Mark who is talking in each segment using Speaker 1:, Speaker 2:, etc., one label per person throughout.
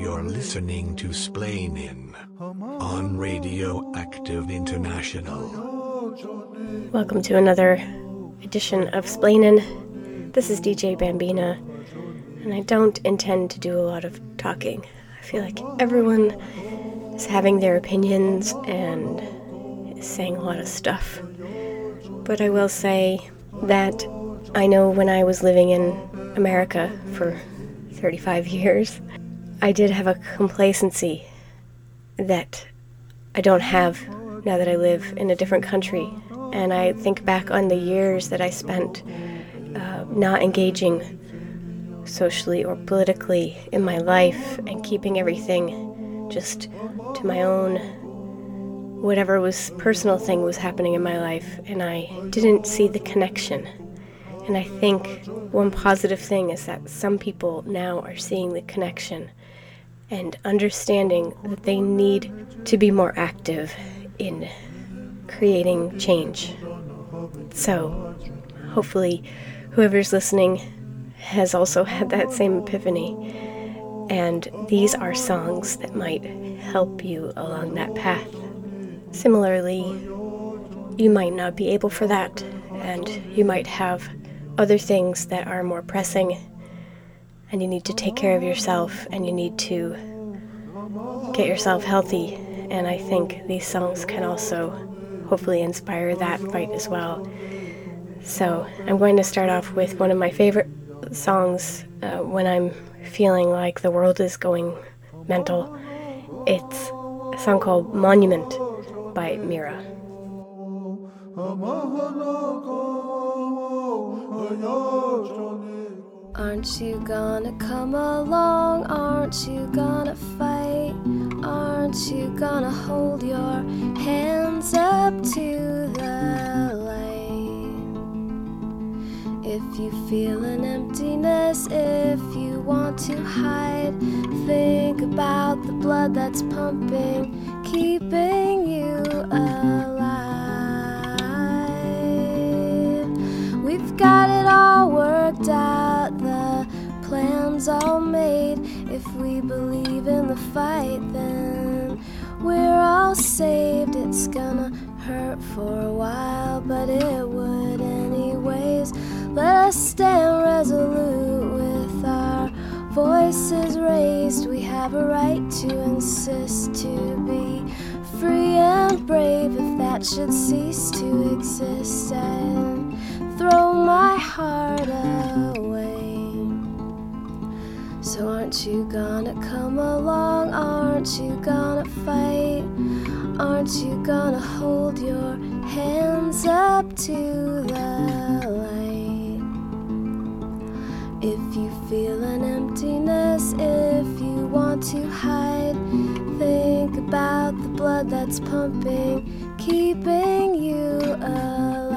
Speaker 1: You're listening to Splainin on Radio Active International.
Speaker 2: Welcome to another edition of Splainin. This is DJ Bambina, and I don't intend to do a lot of talking. I feel like everyone is having their opinions and saying a lot of stuff. But I will say that I know when I was living in America for 35 years, I did have a complacency that I don't have now that I live in a different country. And I think back on the years that I spent uh, not engaging socially or politically in my life and keeping everything just to my own whatever was personal thing was happening in my life and I didn't see the connection. And I think one positive thing is that some people now are seeing the connection and understanding that they need to be more active in creating change. So, hopefully, whoever's listening has also had that same epiphany. And these are songs that might help you along that path. Similarly, you might not be able for that, and you might have other things that are more pressing, and you need to take care of yourself, and you need to get yourself healthy. And I think these songs can also hopefully inspire that fight as well. So I'm going to start off with one of my favorite songs uh, when I'm feeling like the world is going mental. It's a song called Monument by Mira.
Speaker 3: Aren't you gonna come along? Aren't you gonna fight? Aren't you gonna hold your hands up to the light? If you feel an emptiness, if you want to hide, think about the blood that's pumping, keeping you alive. Got it all worked out, the plans all made. If we believe in the fight, then we're all saved. It's gonna hurt for a while, but it would anyways. Let us stand resolute with our voices raised. We have a right to insist to be free and brave if that should cease to exist. And throw my heart away. So, aren't you gonna come along? Aren't you gonna fight? Aren't you gonna hold your hands up to the light? If you feel an emptiness, if you want to hide, think about the blood that's pumping, keeping you alive.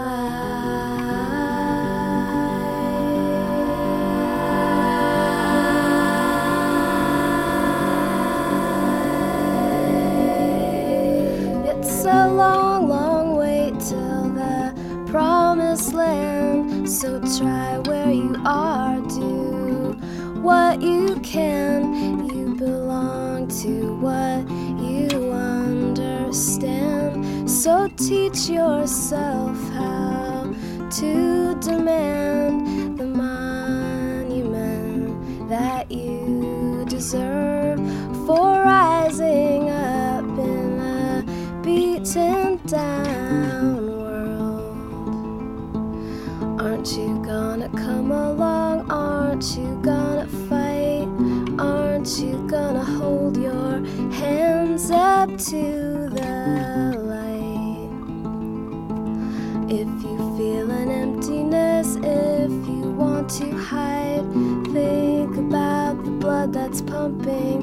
Speaker 3: So try where you are, do what you can. You belong to what you understand. So teach yourself how to demand the monument that you deserve up to the light? If you feel an emptiness, if you want to hide, think about the blood that's pumping,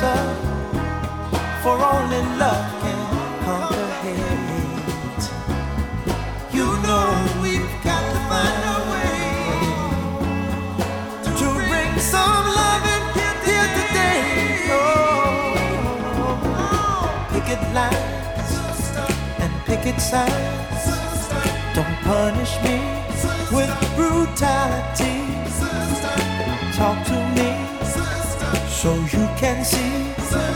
Speaker 4: answer, for only love can conquer hate. You know we've got to find a way to bring some loving here today. Oh, picket lines and picket signs. Don't punish me with brutality. So you can see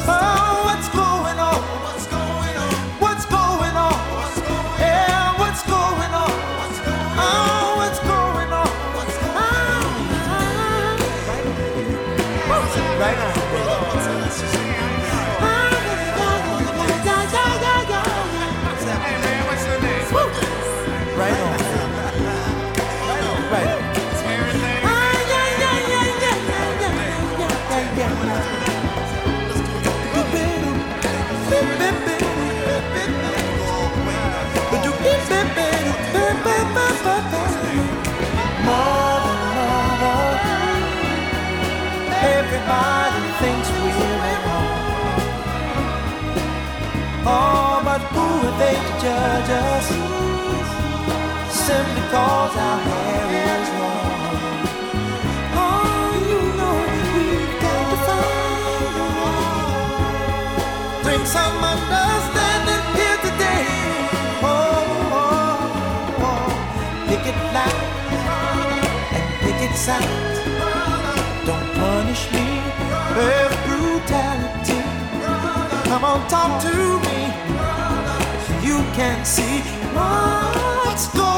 Speaker 4: oh, what's going on. Us? Simply cause our hair is long. Oh, you know we've got to find a some understanding here today. Oh, oh, oh. picket line and picket signs. Don't punish me with brutality. Come on, talk to me. So you can see what's going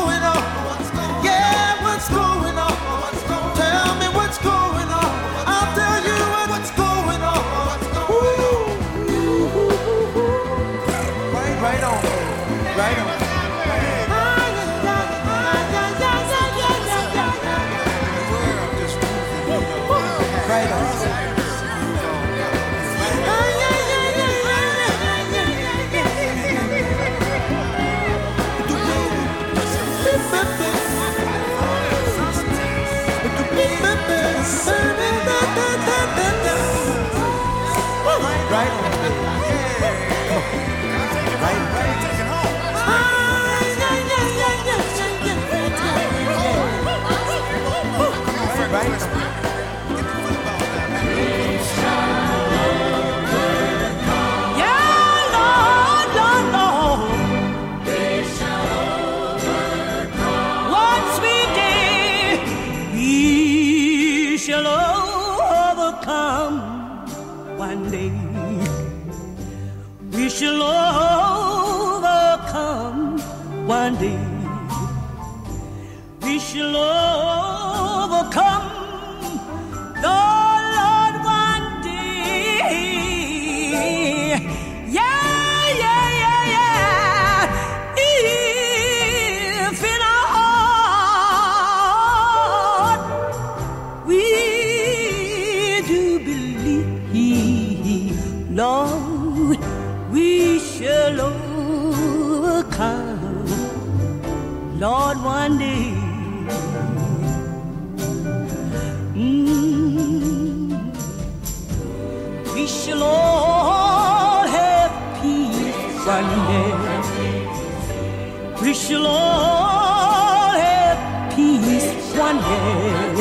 Speaker 5: We shall all have peace one day.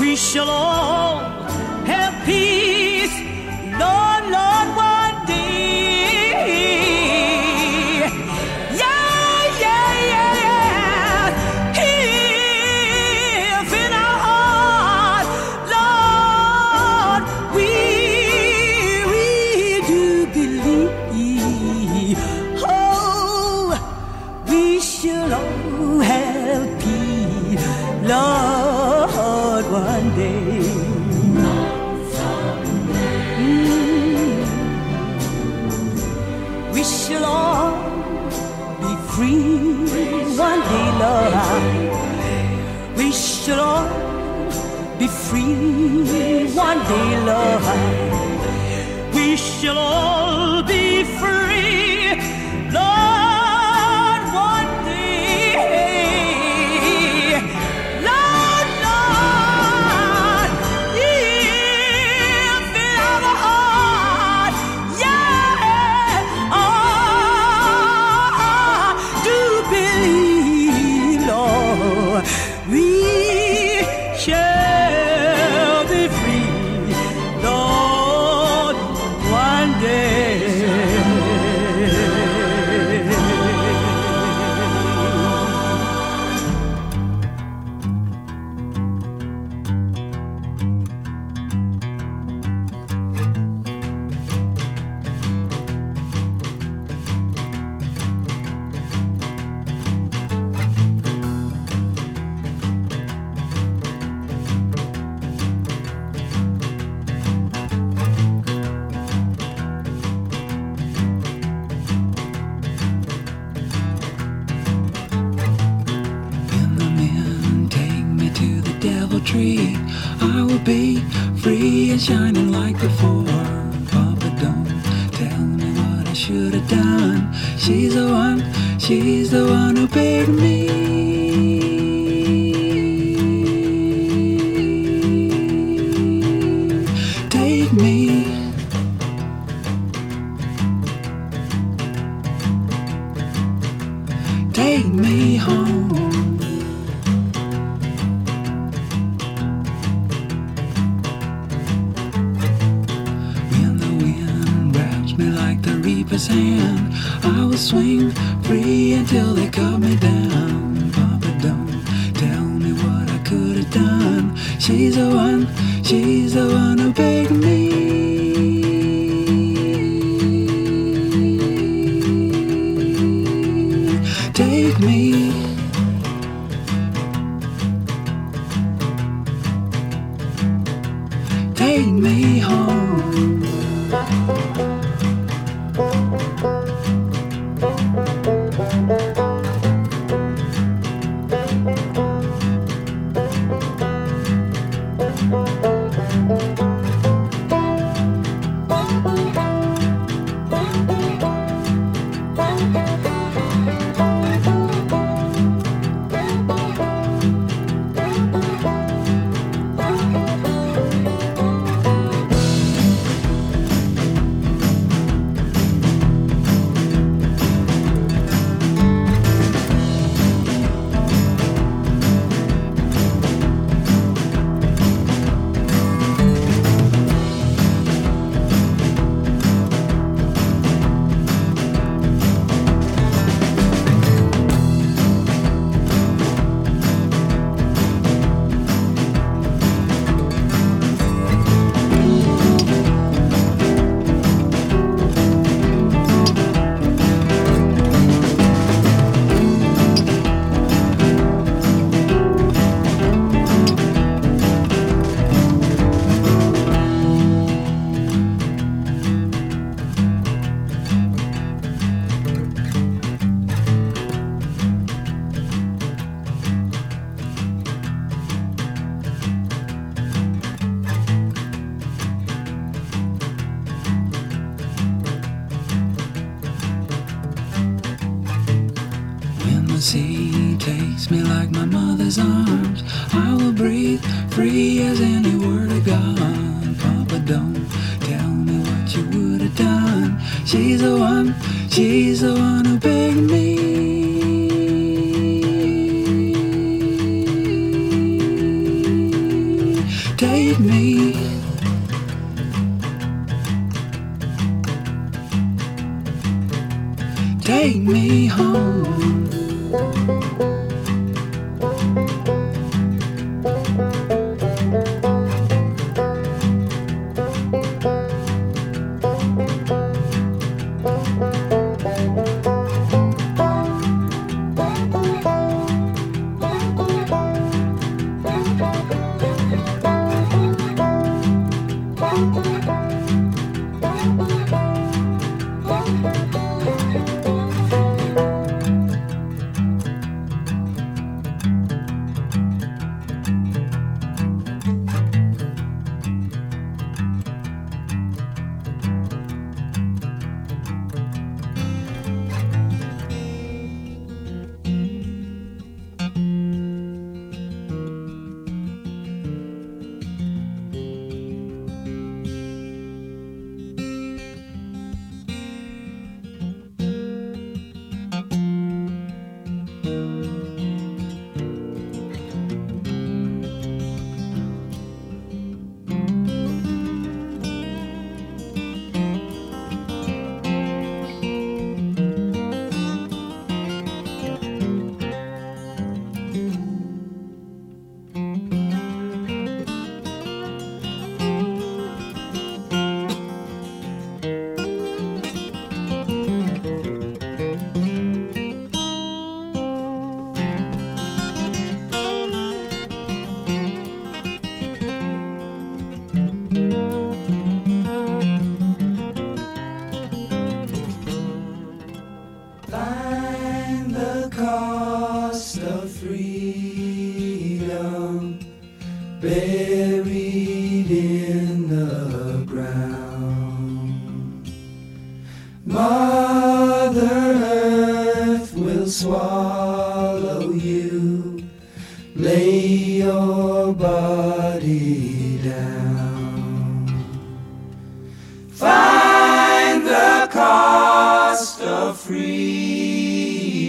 Speaker 5: We shall all We shall all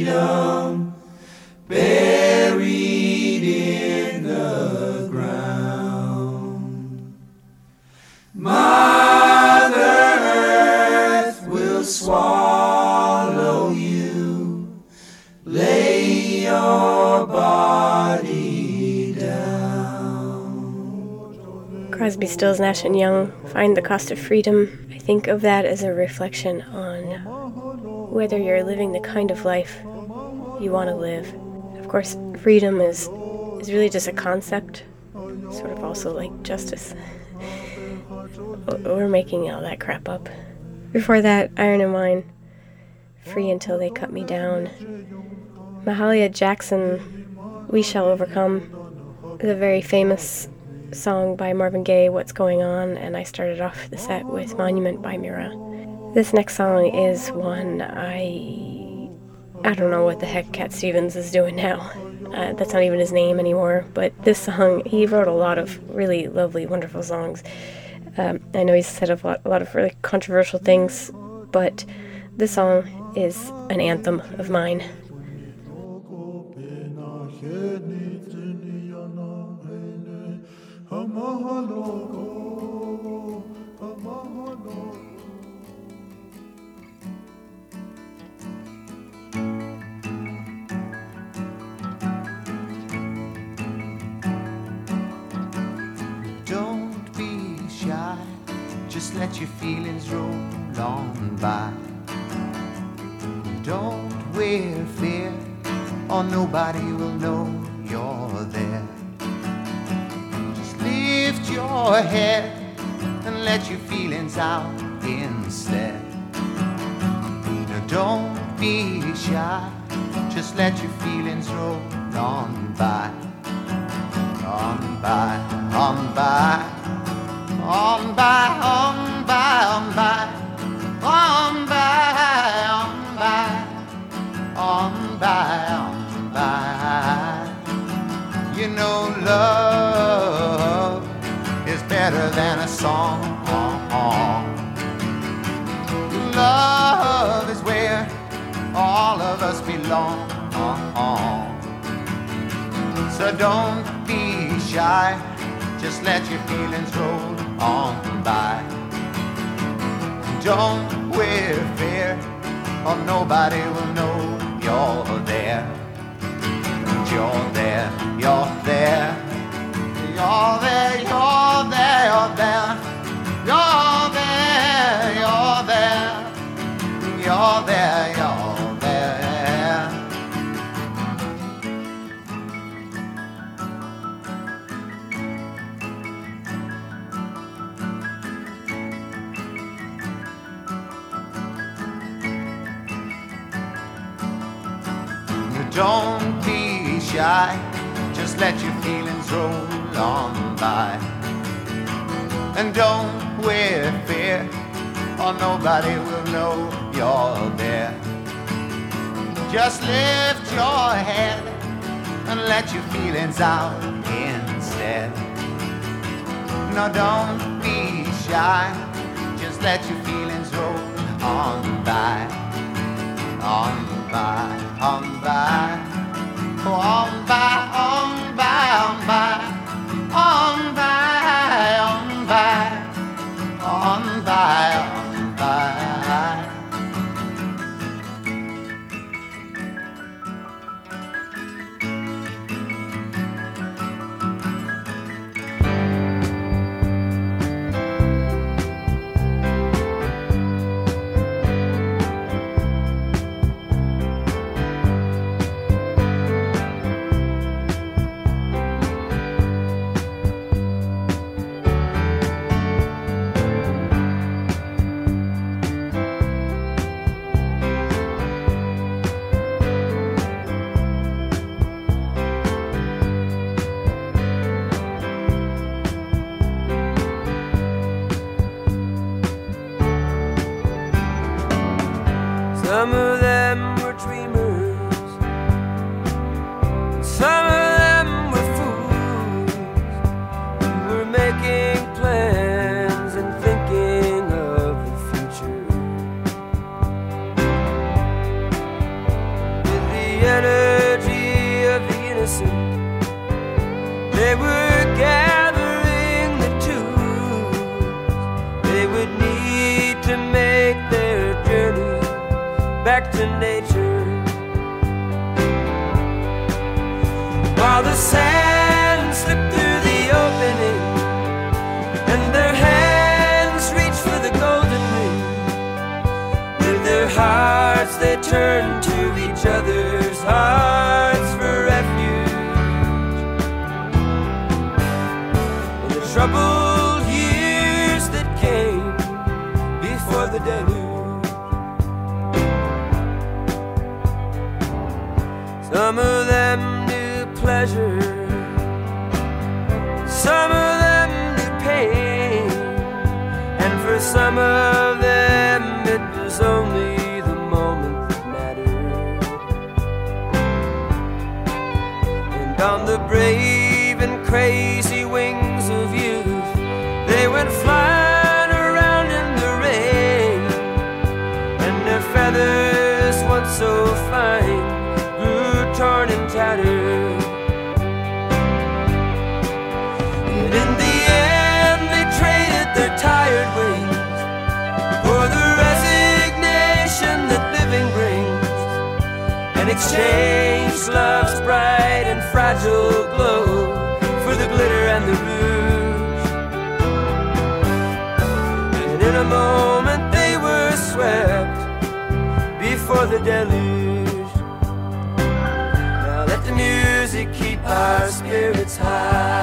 Speaker 6: freedom buried in the ground. Mother Earth will swallow you. Lay your body down.
Speaker 2: Crosby, Stills, Nash and Young find the cost of freedom. I think of that as a reflection on whether you're living the kind of life you want to live. Of course, freedom is is really just a concept, sort of also like justice. We're making all that crap up. Before that, Iron and Wine, Free Until They Cut Me Down. Mahalia Jackson, We Shall Overcome, the very famous song by Marvin Gaye, What's Going On, and I started off the set with Monument by Mira. This next song is one I. I don't know what the heck Cat Stevens is doing now. Uh, that's not even his name anymore, but this song, he wrote a lot of really lovely, wonderful songs. Um, I know he's said a lot, a lot of really controversial things, but this song is an anthem of mine.
Speaker 7: Just let your feelings roll on by. Don't wear fear, or nobody will know you're there. Just lift your head and let your feelings out instead. Now don't be shy, just let your feelings roll on by on by, on by, on by, on by, on by, on by, on by, on by, on by. You know love is better than a song. Love is where all of us belong. So don't be shy, just let your feelings roll on by. Don't wear fear, or nobody will know you're there. You're there, you're there, you're there, you're there, you're there, you're there, you're there, you're there. You're there. Don't be shy, just let your feelings roll on by. And don't wear fear, or nobody will know you're there. Just lift your head and let your feelings out instead. No, don't be shy, just let your feelings roll on by on by, on by, on by,
Speaker 8: gidelim change love's bright and fragile glow for the glitter and the rouge. And in a moment they were swept before the deluge. Now let the music keep our spirits high.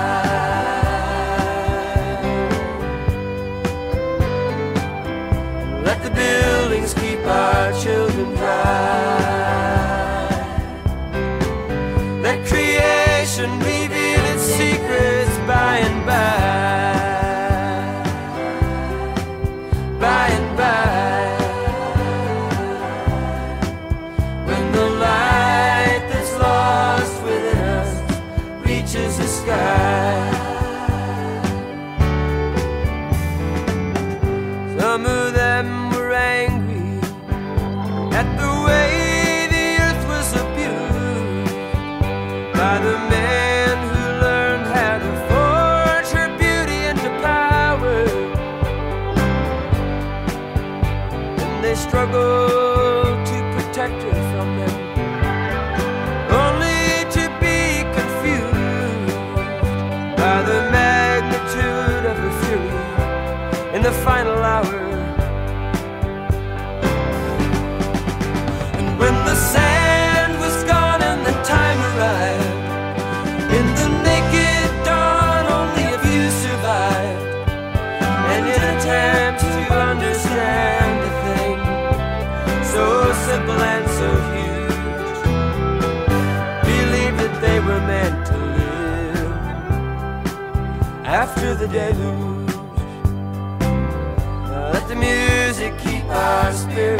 Speaker 8: deluge. Let the music keep our
Speaker 9: spirit.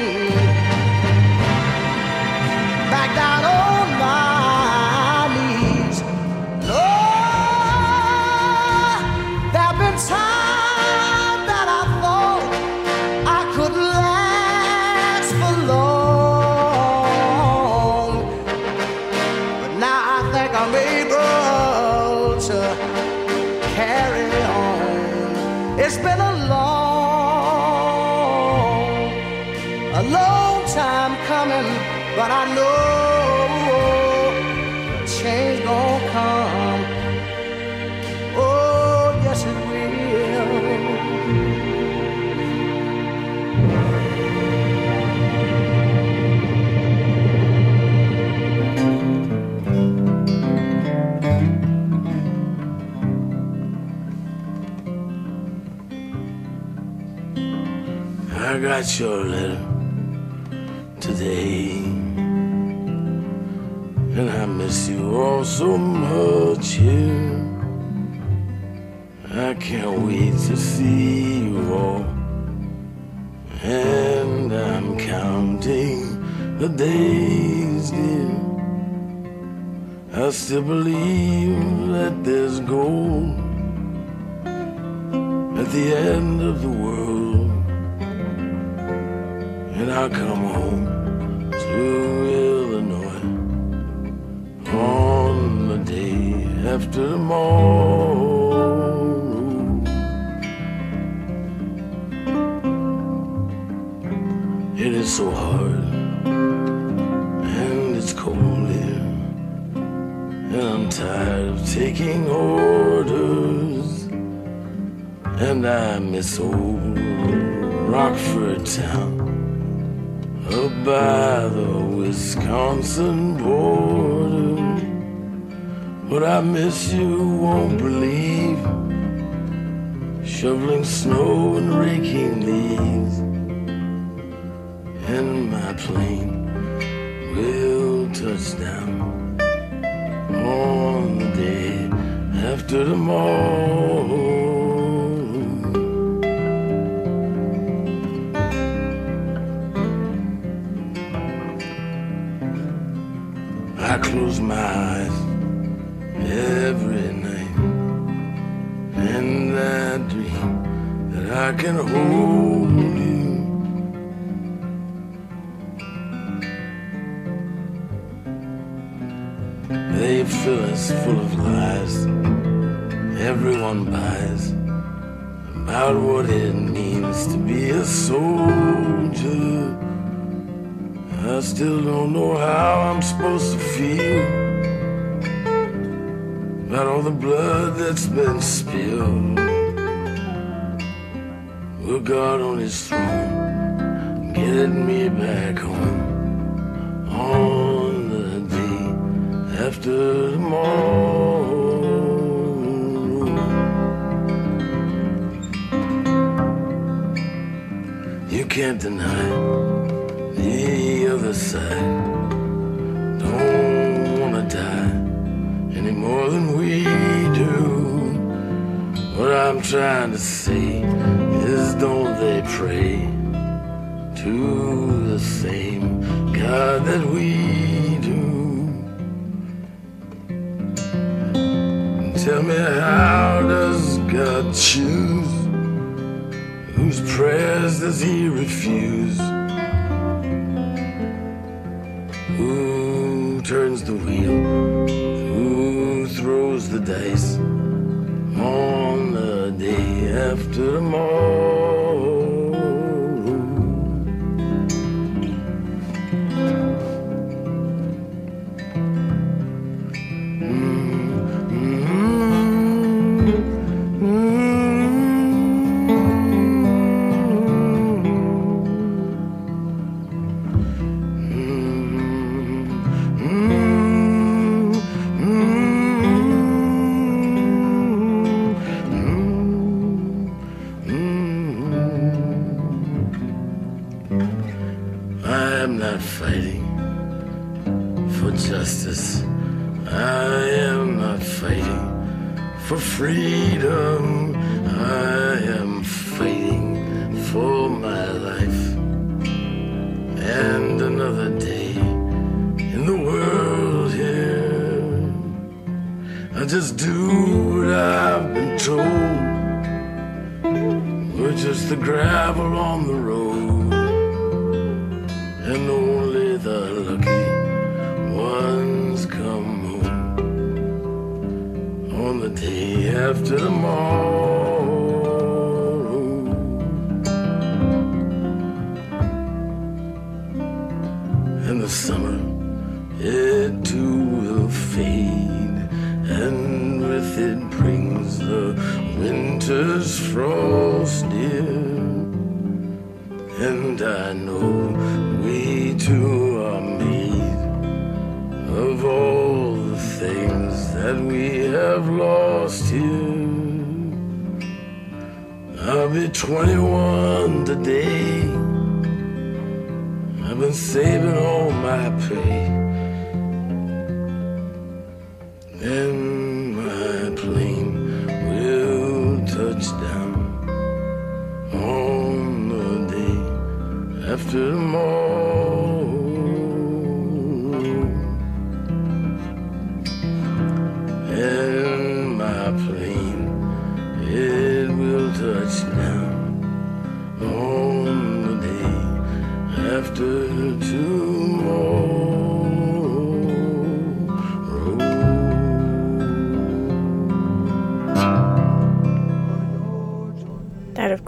Speaker 9: I
Speaker 10: got your letter today. And I miss you all so much here. I can't wait to see you all. And I'm counting the days, dear. I still believe that there's gold at the end of the world. I'll come home to Illinois on the day after tomorrow. It is so hard and it's cold here, and I'm tired of taking orders. And I miss old Rockford town up by the Wisconsin border. But I miss you, won't believe. Shoveling snow and raking leaves. And my plane will touch down on the day after tomorrow. I can hold you. They fill us full of lies everyone buys about what it means to be a soldier. I still don't know how I'm supposed to feel about all the blood that's been spilled God on his throne, getting me back home on the day after tomorrow. You can't deny the other side. Don't wanna die any more than we do. What I'm trying to say is, don't they pray to the same God that we do? Tell me, how does God choose? Whose prayers does he refuse? Who turns the wheel? Who throws the dice after tomorrow? Not fighting for justice. I am not fighting for freedom. I am fighting for my life and another day in the world here. I just do what I've been told. We're just the gravel on the road day the tomorrow. 21 today. I've been saving all my pay.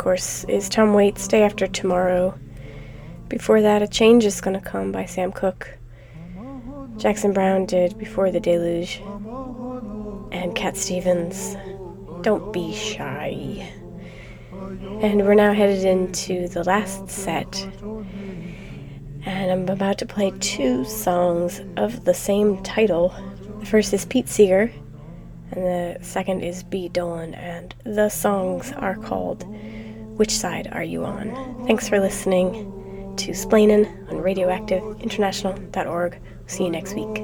Speaker 2: Course, is Tom Waits' Day After Tomorrow. Before that, A Change is Gonna Come by Sam Cooke. Jackson Browne did Before the Deluge. And Cat Stevens, Don't Be Shy. And we're now headed into the last set. And I'm about to play two songs of the same title. The first is Pete Seeger, and the second is B. Dolan, and the songs are called Which Side Are You On? Thanks for listening to Splainin' on RadioactiveInternational.org. See you next week.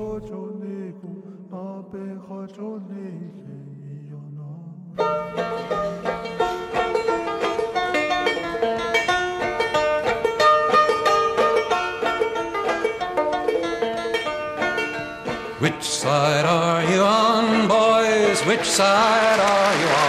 Speaker 11: Which side are you on, boys? Which side are you on?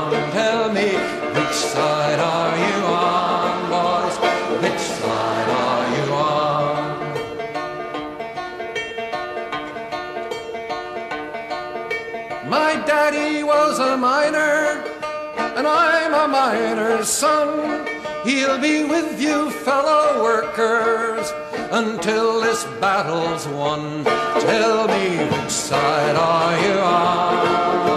Speaker 11: Miner's son. He'll be with you, fellow workers, until this battle's won. Tell me which side are you on?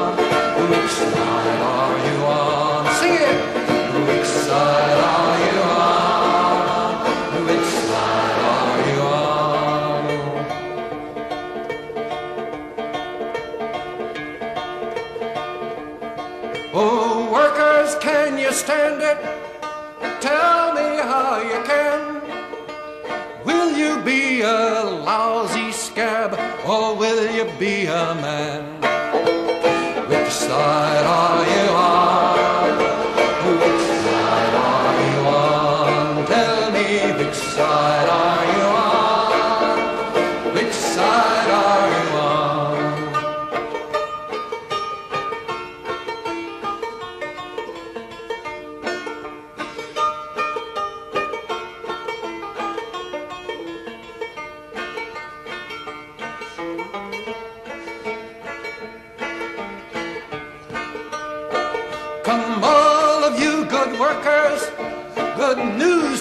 Speaker 11: Will you be a man? Which side are you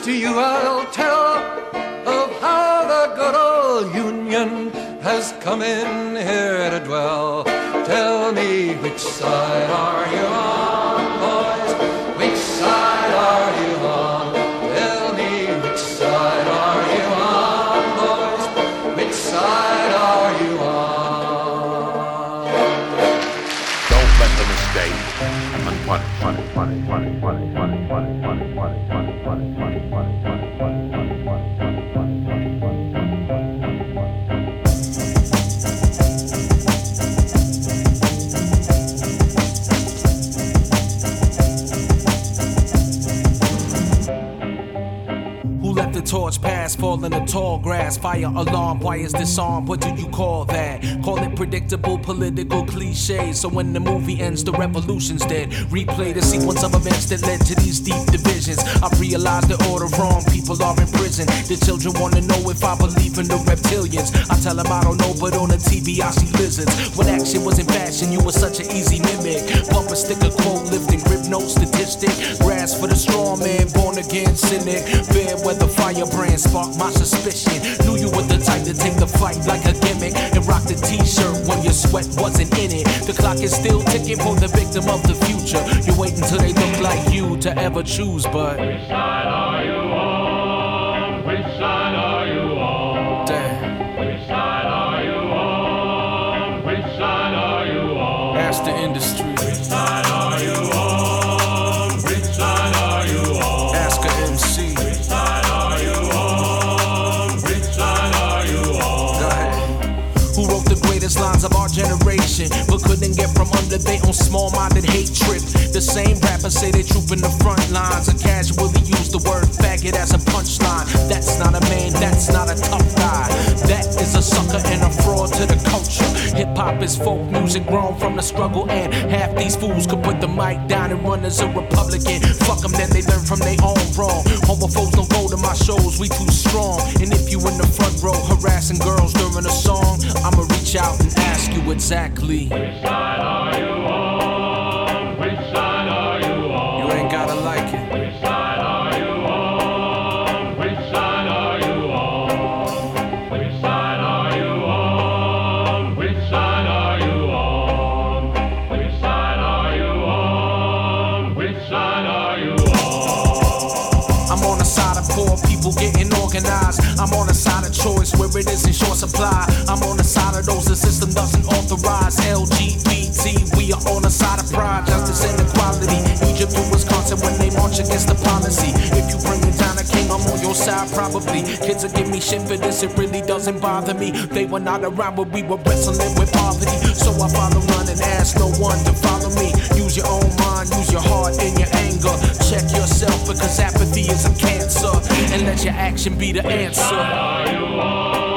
Speaker 11: to you I'll tell of how the good old Union has come in here to dwell. Tell me which side are you on,
Speaker 12: torch pass, fall in the tall grass? Fire alarm, why is disarmed? What do you call that? Call it predictable political cliches. So when the movie ends, the revolution's dead. Replay the sequence of events that led to these deep divisions. I realize the order wrong, people are in prison. The children wanna know if I believe in the reptilians. I tell them I don't know, but on the TV I see lizards. When action was in fashion, you were such an easy mimic. Bumper sticker, quote lifting, grip note statistic. Grasp for the strong man, born again cynic. Fair weather fire brand spark my suspicion. Knew you were the type to take the fight like a gimmick and rock the t-shirt when your sweat wasn't in it. The clock is still ticking for the victim of the future. You wait until they look like you to ever choose, but which side are you on? Which side are couldn't get from under they own small-minded hate trip? The same rappers say they troop in the front lines and casually use the word faggot as a punchline. That's not a man, that's not a tough guy. Sucker and a fraud to the culture. Hip hop is folk music grown from the struggle, and half these fools could put the mic down and run as a Republican. Fuck them, then they learn from their own wrong. Homophobes don't go to my shows, we too strong. And if you in the front row harassing girls during a song, I'ma reach out and ask you exactly. Which side are you on? People getting organized. I'm on the side of choice where it is in short supply. I'm on the side of those the system doesn't authorize. LGBT, we are on the side of pride, justice and equality. Egypt to Wisconsin when they march against the policy. If you bring it down to king, I'm on your side probably. Kids will give me shit for this, it really doesn't bother me. They were not around when we were wrestling with poverty. So I follow run and ask no one to follow me. Use your own mind, use your heart and your anger. Check yourself because apathy is a cancer. And let your action be the answer.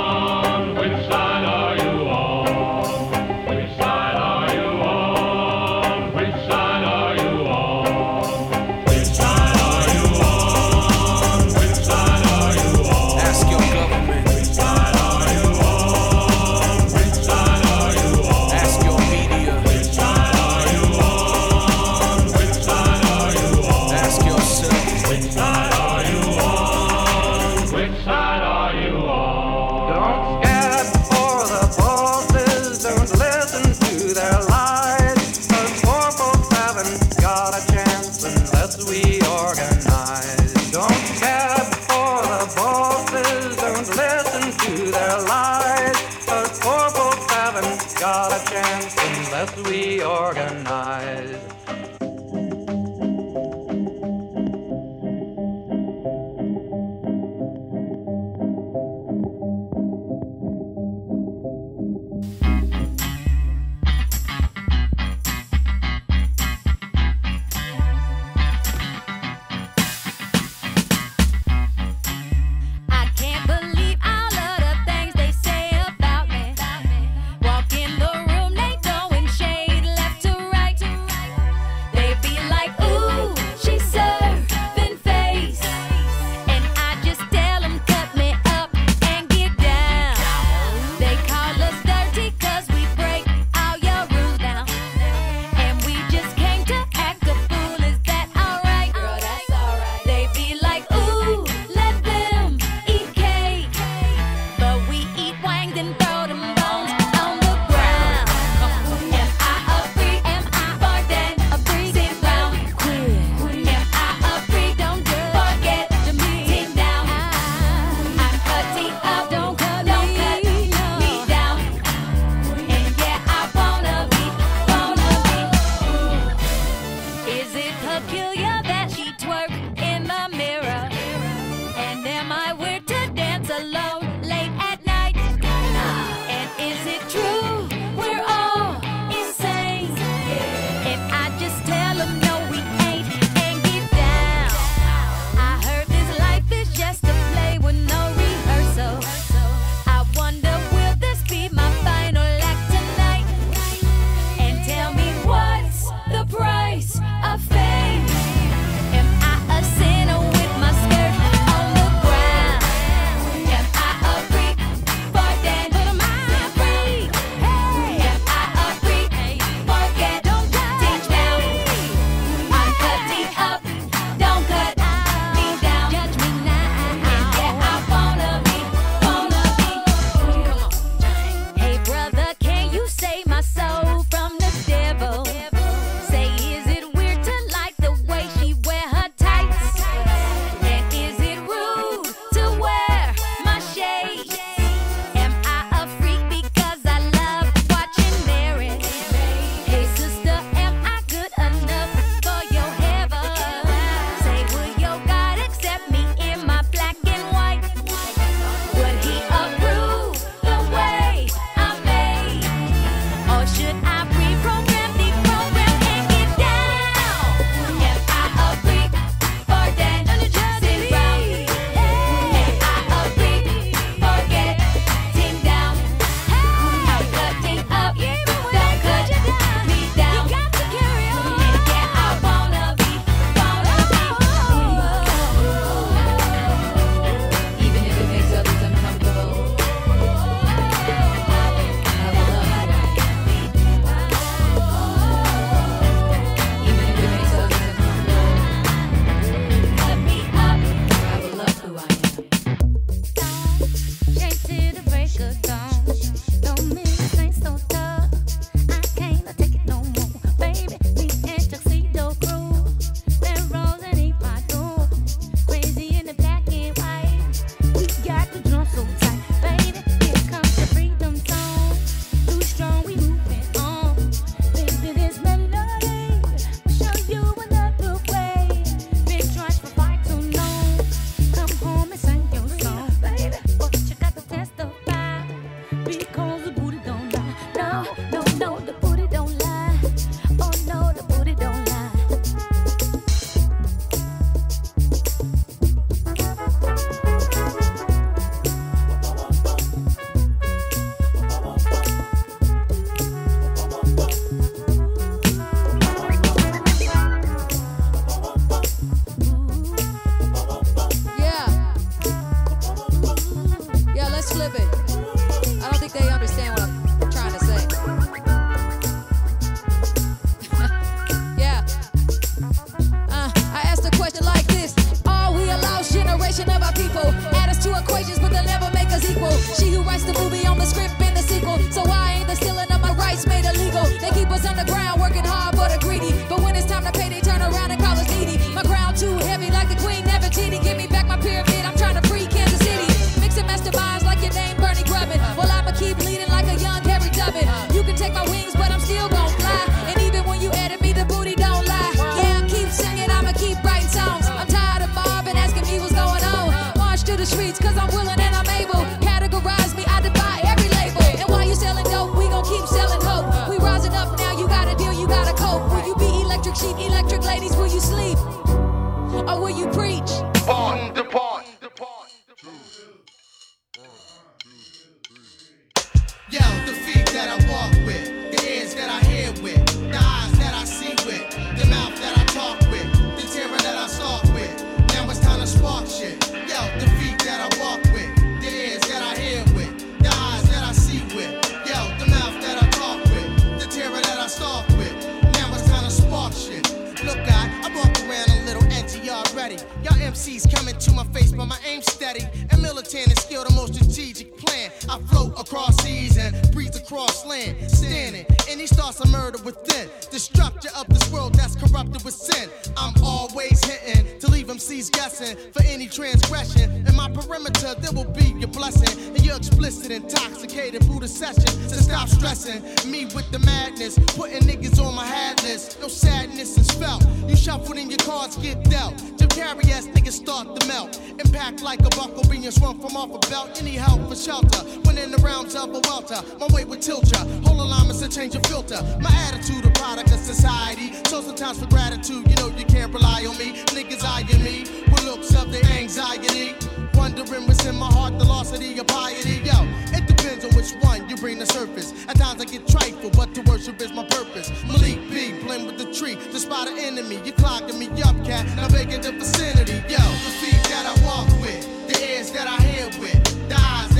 Speaker 13: I
Speaker 14: float across seas and breeze across land. Standing, and he starts a murder within. The structure of this world that's corrupted with sin. I'm always hitting to leave MCs guessing for any transgression. In my perimeter, there will be your blessing. And you're explicit, intoxicated through the session. So stop stressing me with the madness. Putting niggas on my hat list. No sadness is felt. You shuffled in your cards, get dealt. Jim Carrey ass niggas start to melt. Impact like a buckle being swung from off a belt. Any help for shelter. When in the rounds of a welter, my weight would tilt ya. Whole alignments and change your filter. My attitude, a product of society. So sometimes for gratitude, you know you can't rely on me. Niggas eyeing me with looks of their anxiety. Wondering what's in my heart, the loss of the piety. Yo, it depends on which one you bring to surface. At times I get trifle, but to worship is my purpose. Malik B, blend with the tree, spot an enemy. You clogging me up, cat. Now vacant the vicinity. Yo, the feet that I walk with, the ears that I hear with, the eyes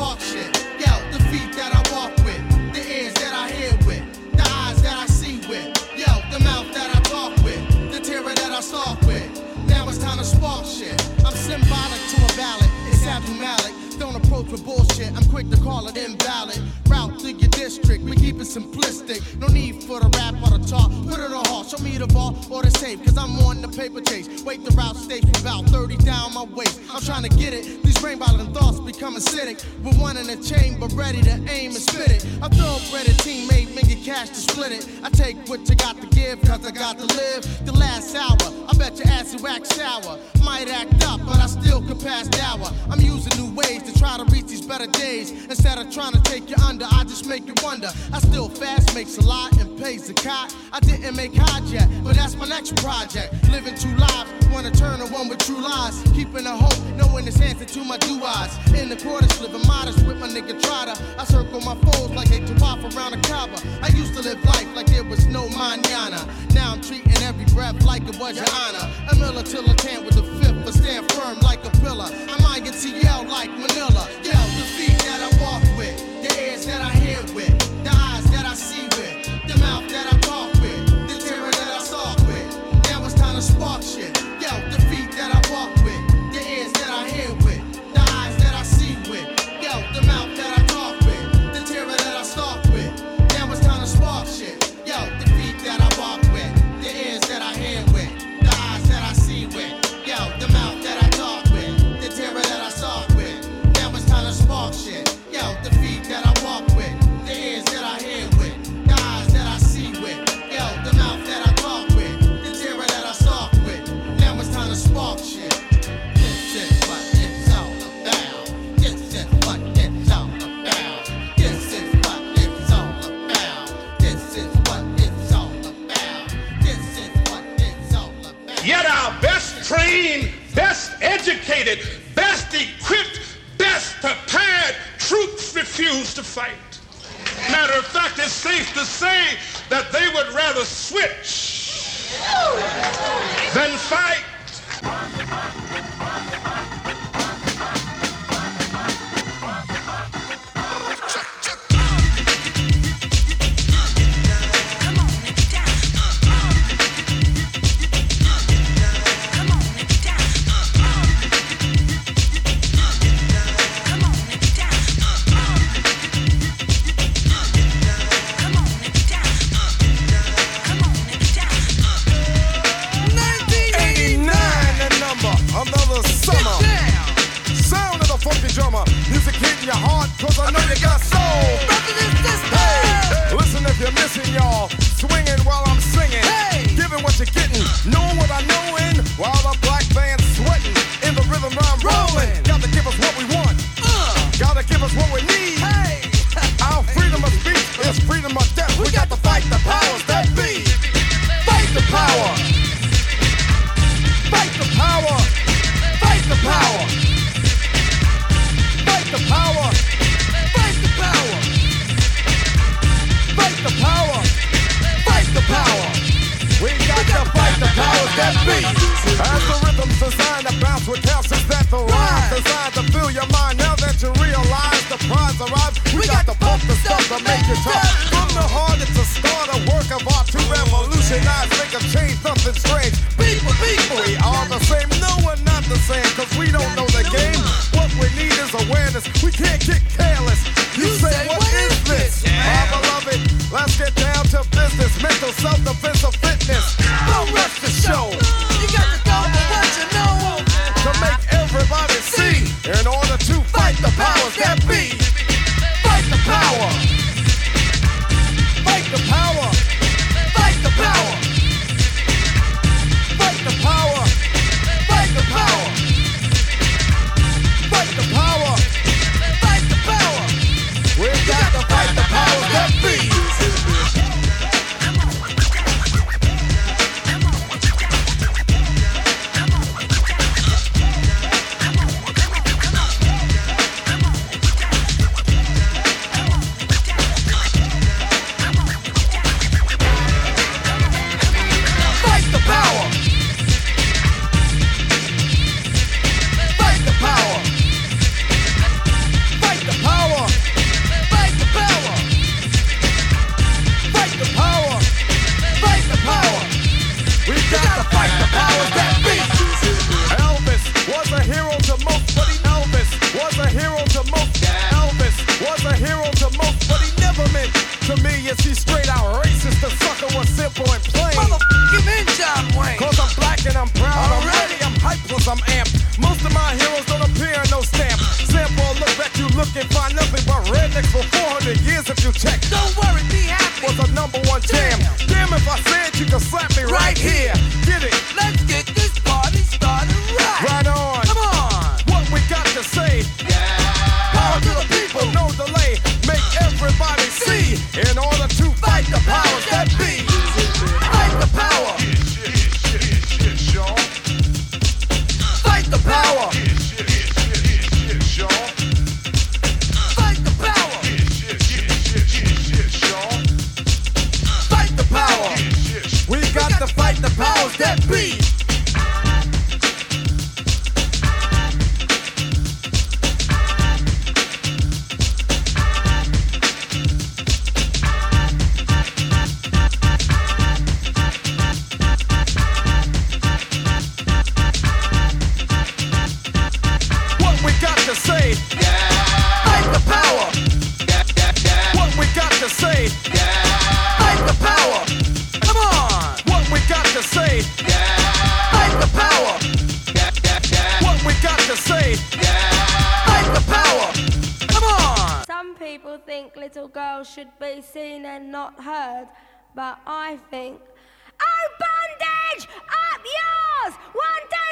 Speaker 14: spark shit. Yo, the feet that I walk with, the ears that I hear with, the eyes that I see with, yo, the mouth that I talk with, the terror that I stalk with. Now it's time to spark shit. I'm symbolic to a ballad. It's Abdul Malik. Don't approach with bullshit. I'm quick to call it invalid. Route to your district. We keep it simplistic. No need for the rap or the talk. Put it on hard. Show me the ball or the safe. Cause I'm on the paper chase. Wait the route stage from about 30 down my waist. I'm trying to get it. These brain bottling thoughts become acidic. With one in the chamber ready to aim and spit it. I thoroughbred a teammate, make it cash to split it. I take what you got to give, cause I got to live. The last hour, I bet your ass will act sour. Might act up, but I still could pass the hour. I'm using new ways to try to reach these better days. Instead of trying to take you under, I just make you wonder. I still fast, makes a lot, and pays the cot. I didn't make hot yet, but that's my next project. Living two lives, wanna turn to one with true lies. Keeping a hope, knowing it's answer to my do eyes. In the quarters, living modest with my nigga Trotter. I circle my foes like they tawaf around a Kaaba. I used to live life like there was no manana. Now I'm treating every breath like it was your honor. A militant with the fifth, but stand firm like a pillar. I might get to yell like Manila. Yell the feet that I walk with, the ears that I hear
Speaker 15: Matter of fact, it's safe to say that they would rather switch than fight.
Speaker 16: seen and not heard, but I think, Oh, bondage, up yours! One
Speaker 17: day